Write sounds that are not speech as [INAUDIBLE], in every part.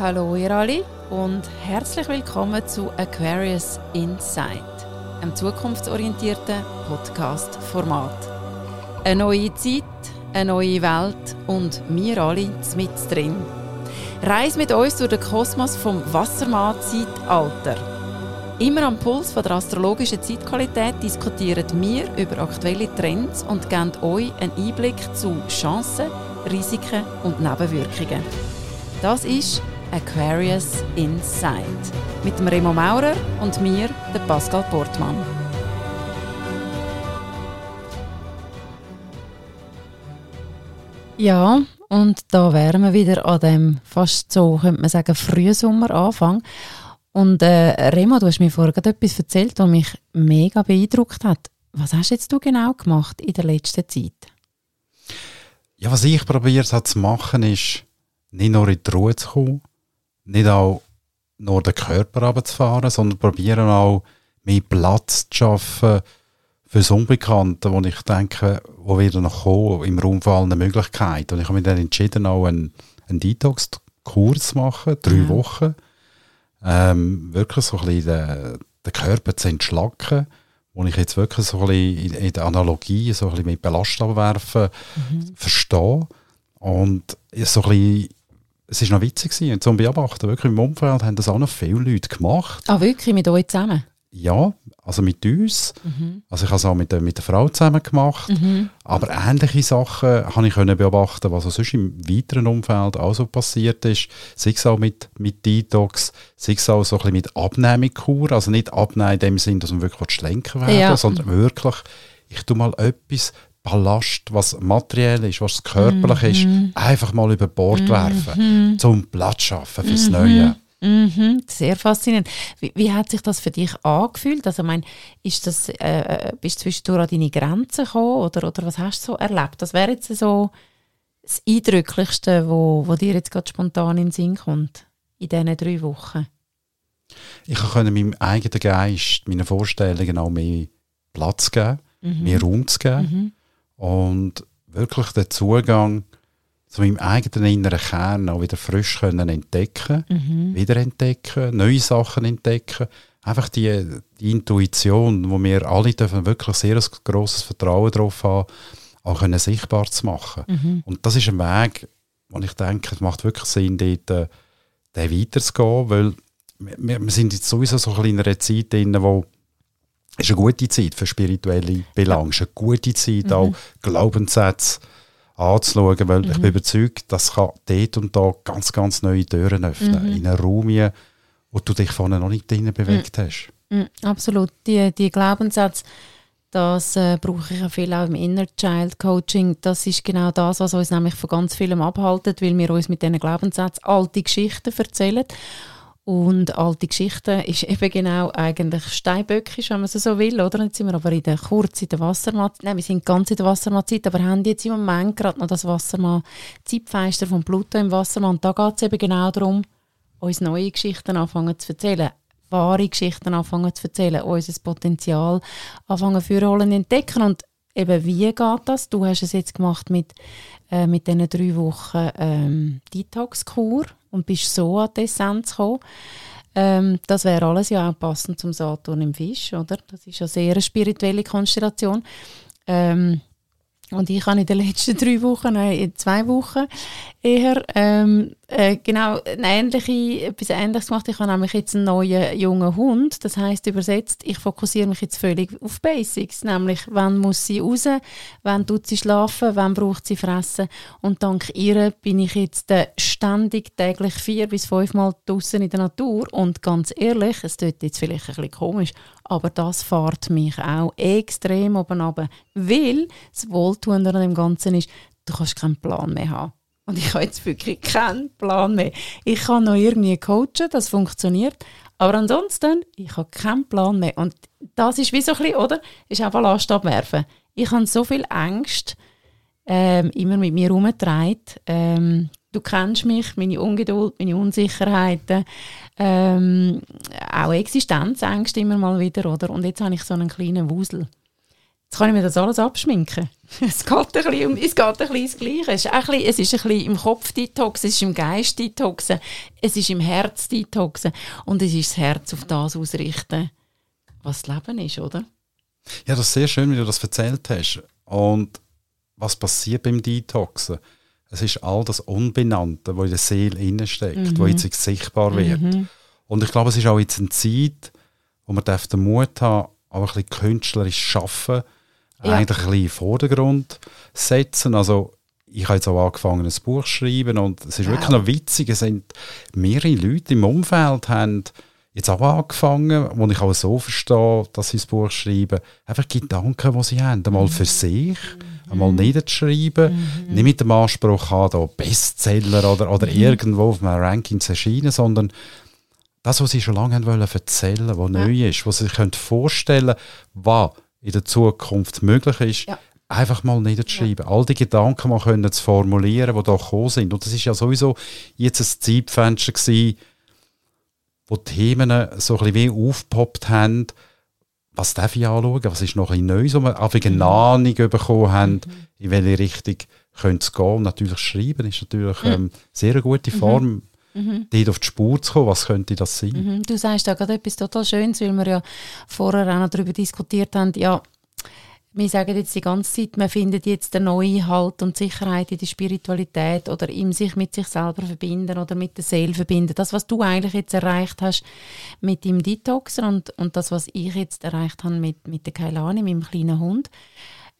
Hallo ihr alle und herzlich willkommen zu Aquarius Insight, einem zukunftsorientierten Podcast-Format. Eine neue Zeit, eine neue Welt und wir alle mit drin. Reise mit uns durch den Kosmos vom Wassermann-Zeitalter. Immer am Puls von der astrologischen Zeitqualität diskutieren wir über aktuelle Trends und geben euch einen Einblick zu Chancen, Risiken und Nebenwirkungen. Das ist Aquarius Insight mit dem Remo Maurer und mir, der Pascal Portmann. Ja, und da wären wir wieder an dem fast so, könnte man sagen, Frühsommer Anfang. Und äh, Remo, du hast mir vorher etwas erzählt, was mich mega beeindruckt hat. Was hast jetzt du genau gemacht in der letzten Zeit? Ja, was ich probiert habe zu machen, ist nicht nur in die Ruhe zu kommen, nicht auch nur den Körper runterzufahren, sondern probieren auch, mehr Platz zu schaffen für das Unbekannte, wo ich denke, wo wieder noch kommen, im Raum von allen Möglichkeiten. Und ich habe mich dann entschieden, auch einen, einen Detox-Kurs zu machen, drei ja. Wochen. Ähm, wirklich so ein bisschen den, den Körper zu entschlacken, wo ich jetzt wirklich so ein bisschen in, der Analogie, so ein bisschen mit Belastabwerfen mhm. verstehe. Und so ein bisschen es war noch witzig gewesen, zum Beobachten. Wirklich im Umfeld haben das auch noch viele Leute gemacht. Ah, wirklich? Mit euch zusammen? Ja, also mit uns. Mhm. Also ich habe es auch mit der, mit der Frau zusammen gemacht. Mhm. Aber ähnliche Sachen habe ich können beobachten, was sonst im weiteren Umfeld auch so passiert ist. Sei es auch mit, mit Detox, sei es auch so ein bisschen mit Abnehmungskur. Also nicht abnehmen in dem Sinn, dass man wirklich schlenken werden ja. sondern wirklich, ich tue mal etwas Ballast, was materiell ist, was körperlich mm -hmm. ist, einfach mal über Bord mm -hmm. werfen, zum Platz schaffen fürs mm -hmm. Neue. Mhm, sehr faszinierend. Wie, wie, hat sich das für dich angefühlt? Also, ich meine, ist das, äh, bist du zwischendurch an deine Grenzen gekommen oder, oder was hast du so erlebt? Das wäre jetzt so das Eindrücklichste, wo, wo dir jetzt gerade spontan in den Sinn kommt, in diesen drei Wochen. Ich konnte meinem eigenen Geist, meinen Vorstellungen auch mehr Platz geben, mhm. mehr Raum zu geben. Mhm und wirklich den Zugang zu meinem eigenen inneren Kern auch wieder frisch können entdecken, mhm. wieder entdecken, neue Sachen entdecken. Einfach die, die Intuition, wo wir alle dürfen wirklich sehr ein grosses Vertrauen darauf haben, auch können sichtbar zu machen. Mhm. Und das ist ein Weg, wo ich denke, es macht wirklich Sinn, dort äh, den weiterzugehen, weil wir, wir sind jetzt sowieso so in einer Zeit drin, wo ist eine gute Zeit für spirituelle Belange. Es ist eine gute Zeit, mhm. auch Glaubenssätze anzuschauen, weil mhm. ich bin überzeugt, das kann dort und da ganz, ganz neue Türen öffnen. Mhm. In einem Raum, wo du dich vorne noch nicht drinnen bewegt mhm. hast. Mhm. Absolut. Die, die Glaubenssätze, das äh, brauche ich ja viel auch im Inner Child Coaching. Das ist genau das, was uns nämlich von ganz vielem abhaltet, weil wir uns mit diesen Glaubenssätzen alte Geschichten erzählen. Und alte Geschichten ist eben genau eigentlich steinböckisch, wenn man es so will, oder? Jetzt sind wir aber in der kurz in der Wassermann, nein, wir sind ganz in der Wassermann-Zeit, aber haben jetzt im Moment gerade noch das Wassermann-Zeitfenster von Pluto im Wassermann. Und da geht es eben genau darum, uns neue Geschichten anfangen zu erzählen, wahre Geschichten anfangen zu erzählen, unser Potenzial anfangen für Rollen entdecken. Und eben, wie geht das? Du hast es jetzt gemacht mit, äh, mit diesen drei Wochen ähm, Detox-Kur und bist so an die Essenz gekommen. Ähm, das wäre alles ja auch passend zum Saturn im Fisch, oder? Das ist ja sehr eine spirituelle Konstellation. Ähm, und ich habe in den letzten drei Wochen, nein, in zwei Wochen eher ähm, äh, genau ähnliche, etwas Ähnliches gemacht. Ich habe nämlich jetzt einen neuen jungen Hund. Das heißt übersetzt, ich fokussiere mich jetzt völlig auf Basics, nämlich wann muss sie raus, wann tut sie schlafen, wann braucht sie fressen. Und dank ihr bin ich jetzt äh, ständig täglich vier bis fünf Mal draußen in der Natur. Und ganz ehrlich, es tut jetzt vielleicht ein bisschen komisch, aber das fährt mich auch extrem oben runter. Weil das Wohltuende an dem Ganzen ist, du kannst keinen Plan mehr haben. Und ich habe jetzt wirklich keinen Plan mehr. Ich kann noch irgendwie coachen, das funktioniert. Aber ansonsten, ich habe keinen Plan mehr. Und das ist wie so ein bisschen, oder? Ist einfach Last abwerfen. Ich habe so viel Angst ähm, immer mit mir herumgetragen. Ähm, du kennst mich, meine Ungeduld, meine Unsicherheiten, ähm, auch Existenzängste immer mal wieder, oder? Und jetzt habe ich so einen kleinen Wusel. Jetzt kann ich mir das alles abschminken. [LAUGHS] Es geht ein bisschen, es geht ein bisschen ins Gleiche. Es ist, ein bisschen, es ist ein bisschen im Kopf detoxen, es ist im Geist detoxen, es ist im Herz detoxen und es ist das Herz auf das ausrichten, was das Leben ist, oder? Ja, das ist sehr schön, wie du das erzählt hast. Und was passiert beim Detoxen? Es ist all das Unbenannte, was in der Seele innesteckt, mhm. wo jetzt sichtbar wird. Mhm. Und ich glaube, es ist auch jetzt eine Zeit, wo man den Mut haben auch ein bisschen künstlerisch arbeiten, ja. eigentlich ein bisschen in Vordergrund setzen. Also ich habe jetzt auch angefangen, ein Buch zu schreiben und es ist wow. wirklich noch witzig, es sind mehrere Leute im Umfeld haben jetzt auch angefangen, wo ich auch so verstehe, dass sie das Buch schreiben, einfach Gedanken, die sie haben, einmal für sich, mhm. einmal niederzuschreiben, mhm. nicht mit dem Anspruch haben, da Bestseller oder, oder mhm. irgendwo auf einem Ranking zu erscheinen, sondern das, was sie schon lange wollen erzählen, was ja. neu ist, was sie sich vorstellen können, was in der Zukunft möglich ist, ja. einfach mal niederzuschreiben. Ja. All die Gedanken mal können zu formulieren, die da gekommen sind. Und das ist ja sowieso jetzt ein Zeitfenster gewesen, wo Themen so ein bisschen wie aufgepoppt haben, was darf ich anschauen, was ist noch ein Neues, wo wir einfach eine mhm. Ahnung bekommen haben, mhm. in welche Richtung könnte es gehen. Und natürlich schreiben ist natürlich mhm. ähm, sehr eine gute Form, mhm mhm. dort auf die Spur zu kommen. Was könnte das sein? Mhm. Du sagst da gerade etwas total Schönes, weil wir ja vorher auch noch darüber diskutiert haben, ja, wir sagen jetzt die ganze Zeit, man findet jetzt den neuen Halt und Sicherheit in der Spiritualität oder in sich mit sich selber verbinden oder mit der Seele verbinden. Das, was du eigentlich jetzt erreicht hast mit dem Detoxen und, und das, was ich jetzt erreicht habe mit, mit der Kailani, meinem kleinen Hund,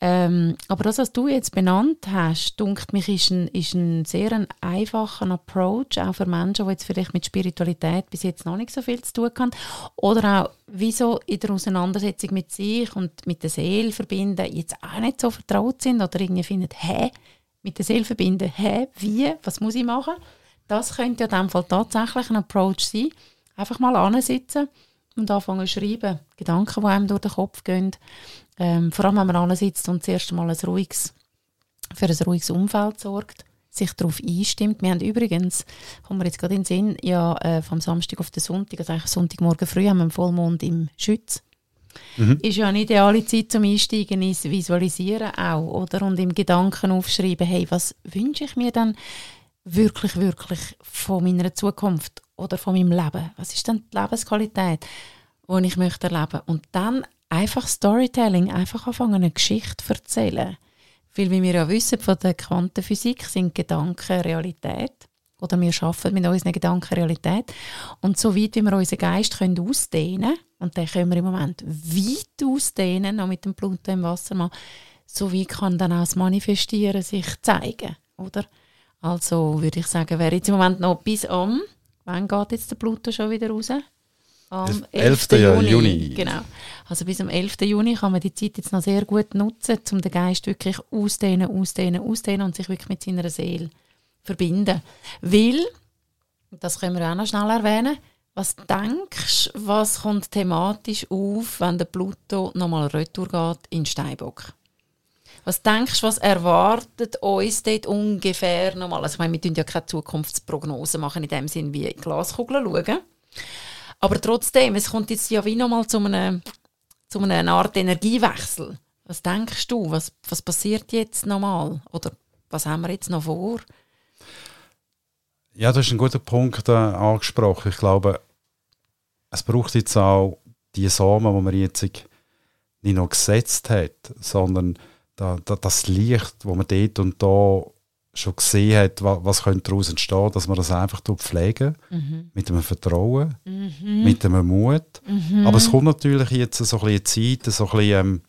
ähm, aber das, was du jetzt benannt hast, dunkt mich, ist ein, ist ein sehr ein einfacher Approach, auch für Menschen, die jetzt vielleicht mit Spiritualität bis jetzt noch nicht so viel zu tun haben. Oder auch, wieso in der Auseinandersetzung mit sich und mit der Seele verbinden, jetzt auch nicht so vertraut sind oder irgendwie finden, hä, mit der Seele verbinden, hä, wie, was muss ich machen? Das könnte ja in dem Fall tatsächlich ein Approach sein. Einfach mal ansitzen und anfangen zu schreiben. Gedanken, die einem durch den Kopf gehen ähm, vor allem, wenn man ansitzt und das erste Mal ein ruhiges, für ein ruhiges Umfeld sorgt, sich darauf einstimmt. Wir haben übrigens, kommen wir jetzt gerade in den Sinn, ja, äh, vom Samstag auf den Sonntag, also eigentlich Sonntagmorgen früh, haben wir einen Vollmond im Schütz. Mhm. Ist ja eine ideale Zeit zum Einsteigen ins Visualisieren auch, oder? Und im Gedanken aufschreiben, hey, was wünsche ich mir dann wirklich, wirklich von meiner Zukunft oder von meinem Leben? Was ist denn die Lebensqualität, die ich möchte erleben? Und dann einfach Storytelling, einfach anfangen, eine Geschichte zu erzählen. Weil, wie wir ja wissen von der Quantenphysik, sind Gedanken Realität. Oder wir arbeiten mit unseren Gedanken Realität. Und so weit, wie wir unseren Geist können ausdehnen und den können wir im Moment weit ausdehnen, noch mit dem Pluto im Wassermann, so wie kann dann auch das Manifestieren sich zeigen, oder? Also würde ich sagen, wäre jetzt im Moment noch bis am, wann geht jetzt der Pluto schon wieder raus? Am 11. 11. Juni. Juni. Genau. Also bis am 11. Juni kann man die Zeit jetzt noch sehr gut nutzen, um den Geist wirklich ausdehnen, ausdehnen, ausdehnen und sich wirklich mit seiner Seele verbinden. Weil, das können wir auch noch schnell erwähnen, was denkst du, was kommt thematisch auf, wenn der Pluto nochmal retour geht in Steinbock? Was denkst du, was erwartet uns dort ungefähr nochmal? Also ich meine, wir tun ja keine Zukunftsprognose machen, in dem Sinn wie in Glaskugeln schauen. Aber trotzdem, es kommt jetzt ja wie nochmal zu einer, zu einer Art Energiewechsel. Was denkst du? Was, was passiert jetzt nochmal? Oder was haben wir jetzt noch vor? Ja, das ist ein guter Punkt äh, angesprochen. Ich glaube, es braucht jetzt auch die Samen, die man jetzt nicht noch gesetzt hat, sondern das Licht, das man dort und da schon gesehen hat, was, was könnte daraus entstehen, dass man das einfach pflegen mhm. mit einem Vertrauen, mhm. mit einem Mut. Mhm. Aber es kommt natürlich jetzt so ein bisschen Zeit, so ein bisschen, ähm,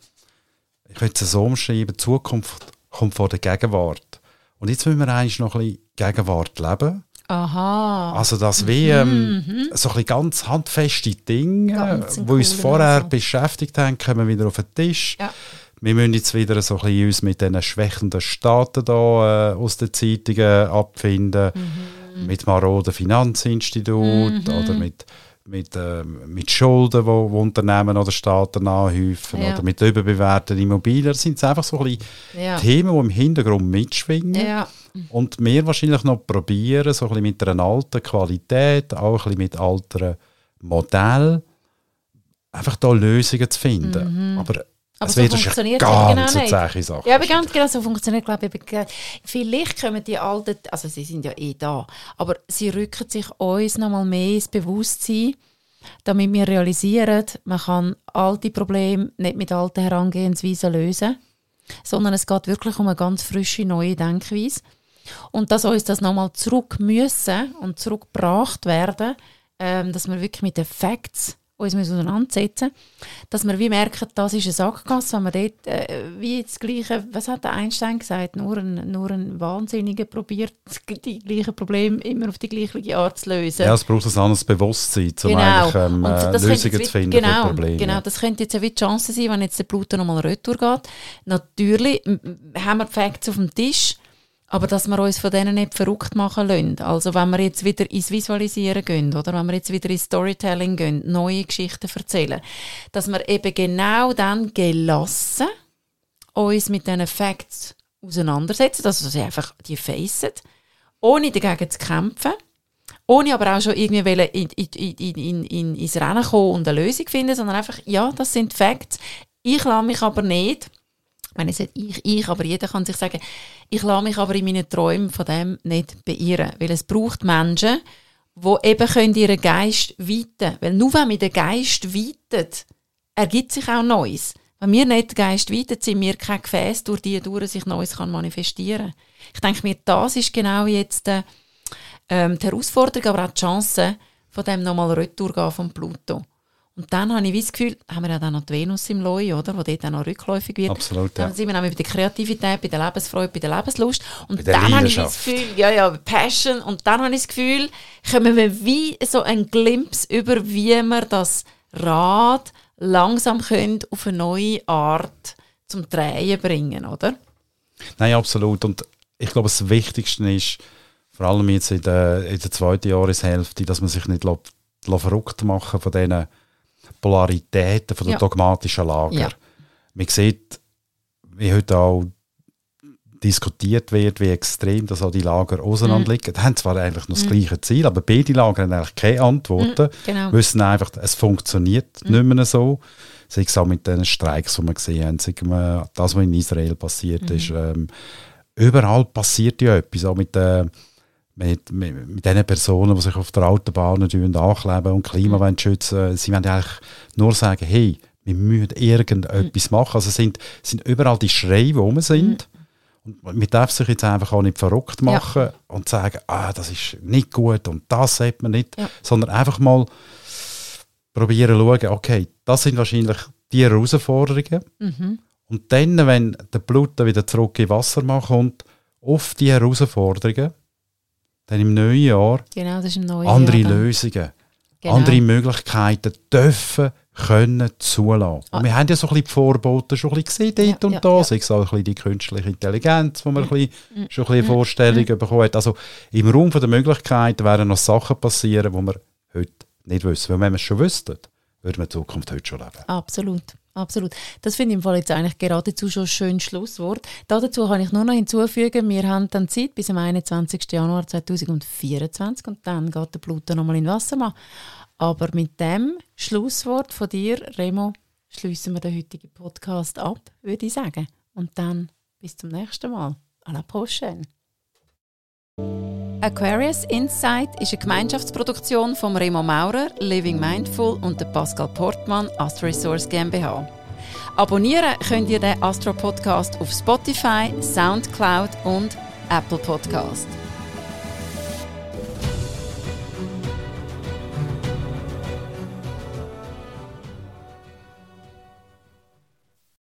ich würde es so umschreiben, die Zukunft kommt vor der Gegenwart. Und jetzt müssen wir eigentlich noch ein bisschen Gegenwart leben. Aha. Also das wie ähm, mhm. so ein bisschen ganz handfeste Dinge, die uns vorher also. beschäftigt haben, kommen wieder auf den Tisch. Ja wir müssen jetzt wieder so ein bisschen uns mit diesen schwächenden Staaten da, äh, aus den Zeitungen abfinden, mhm. mit maroden Finanzinstitut mhm. oder mit, mit, äh, mit Schulden, die Unternehmen oder Staaten anhäufen ja. oder mit überbewerteten Immobilien. Das sind einfach so ein bisschen ja. Themen, die im Hintergrund mitschwingen. Ja. Und wir wahrscheinlich noch probieren, so ein bisschen mit einer alten Qualität, auch ein bisschen mit alteren Modellen, einfach da Lösungen zu finden. Mhm. Aber Aber so funktioniert es ganz genau nicht. Sache. Ja, aber ganz genau so funktioniert, glaube ich. eben, Vielleicht kommen die alten, also sie sind ja eh da, aber sie rücken sich uns nochmal mehr ins Bewusstsein, damit wir realisieren, man kann alte Probleme nicht mit alten Herangehensweisen lösen, sondern es geht wirklich um eine ganz frische, neue Denkweise. Und dass uns das nochmal zurück müssen und zurückgebracht werden, ähm, dass wir wirklich mit den Facts uns müssen auseinandersetzen dass wir wie merken, das ist eine Sackgasse, wenn man dort äh, wie das Gleiche, was hat der Einstein gesagt, nur ein, nur ein Wahnsinniger probiert, die gleichen Probleme immer auf die gleiche Art zu lösen. Ja, es braucht ein anderes Bewusstsein, um Genau. eigentlich ähm, äh, Lösungen jetzt zu finden genau, für Probleme. Genau, das könnte jetzt ja wie die Chance sein, wenn jetzt der Pluto nochmal retour geht. Natürlich haben wir die Facts auf dem Tisch, aber dass wir uns von denen nicht verrückt machen lassen. Also wenn wir jetzt wieder ins Visualisieren gehen, oder? Wenn wir jetzt wieder ins Storytelling gehen, neue Geschichten erzählen, dass wir eben genau dann gelassen uns mit diesen Facts auseinandersetzen, also sie einfach die facen, ohne dagegen zu kämpfen, ohne aber auch schon irgendwie in, in, in, in, ins Rennen kommen und eine Lösung finden, sondern einfach, ja, das sind Facts. Ich lasse mich aber nicht, ich sage ich, ich, aber jeder kann sich sagen, ich lasse mich aber in meinen Träumen von dem nicht beirren, weil es braucht Menschen, die eben können ihren Geist weiten Weil nur wenn wir den Geist weiten, ergibt sich auch Neues. Wenn wir nicht den Geist weiten, sind wir kein Gefäß, durch die durch sich Neues kann manifestieren Ich denke mir, das ist genau jetzt äh, ähm, die Herausforderung, aber auch die Chance, von dem nochmal retour gehen vom Pluto. Und dann habe ich wie das Gefühl, haben wir ja dann noch die Venus im Leu, oder? Wo dort dann noch rückläufig wird. Absolut, ja. Dann sind wir nämlich bei der Kreativität, bei der Lebensfreude, bei der Lebenslust. Und der dann habe ich das. Gefühl, ja, ja, Passion. Und dann habe ich das Gefühl, kommen wir wie so ein Glimpse über, wie wir das Rad langsam können auf eine neue Art zum Drehen bringen, oder? Nein, absolut. Und ich glaube, das Wichtigste ist, vor allem jetzt in der, in der zweiten Jahreshälfte, dass man sich nicht verrückt machen von diesen Polaritäten, von den Ja. dogmatischen Lager. Ja. Man sieht, wie heute auch diskutiert wird, wie extrem dass auch die Lager auseinanderliegen. Die haben zwar eigentlich noch das gleiche Ziel, aber beide Lager haben eigentlich keine Antworten. genau. Wissen einfach, es funktioniert nicht mehr so. Sei es auch mit den Streiks, die wir gesehen haben, sei das, was in Israel passiert ist. Ähm, überall passiert ja etwas, auch mit, äh, mit, mit, mit den Personen, die sich auf der Autobahn ankleben und Klima wollen schützen. Sie wollen eigentlich nur sagen, hey, wir müssen irgendetwas machen. Also es sind, sind überall die Schreie, die rum sind. Und man darf sich jetzt einfach auch nicht verrückt machen und sagen, ah, das ist nicht gut und das sollte man nicht, Ja. sondern einfach mal probieren zu schauen, okay, das sind wahrscheinlich die Herausforderungen. Mhm. Und dann, wenn der Blut wieder zurück in Wasser kommt, auf die Herausforderungen, dann im neuen Jahr Genau, neues andere Jahr. Lösungen, Genau. andere Möglichkeiten dürfen, können zulassen. Ah. Und wir haben ja so ein bisschen die Vorbote schon ein bisschen gesehen dort Ja, und ja, da, ja. sei es auch ein bisschen die künstliche Intelligenz, wo man ein bisschen, Mhm. schon ein bisschen eine Vorstellung bekommen hat. Also im Raum der Möglichkeiten werden noch Sachen passieren, die wir heute nicht wissen. Weil wenn wir es schon wüssten, würden wir in Zukunft heute schon leben. Absolut, absolut. Das finde ich im Fall jetzt eigentlich geradezu schon ein schönes Schlusswort. Dazu kann ich nur noch hinzufügen, wir haben dann Zeit bis am 21. Januar 2024 und dann geht der Pluto nochmal in Wassermann. Aber mit dem Schlusswort von dir, Remo, schließen wir den heutigen Podcast ab, würde ich sagen. Und dann bis zum nächsten Mal. À la prochaine. Aquarius Insight ist eine Gemeinschaftsproduktion von Remo Maurer, Living Mindful und der Pascal Portmann, Astro Resource GmbH. Abonnieren könnt ihr den Astro Podcast auf Spotify, Soundcloud und Apple Podcast.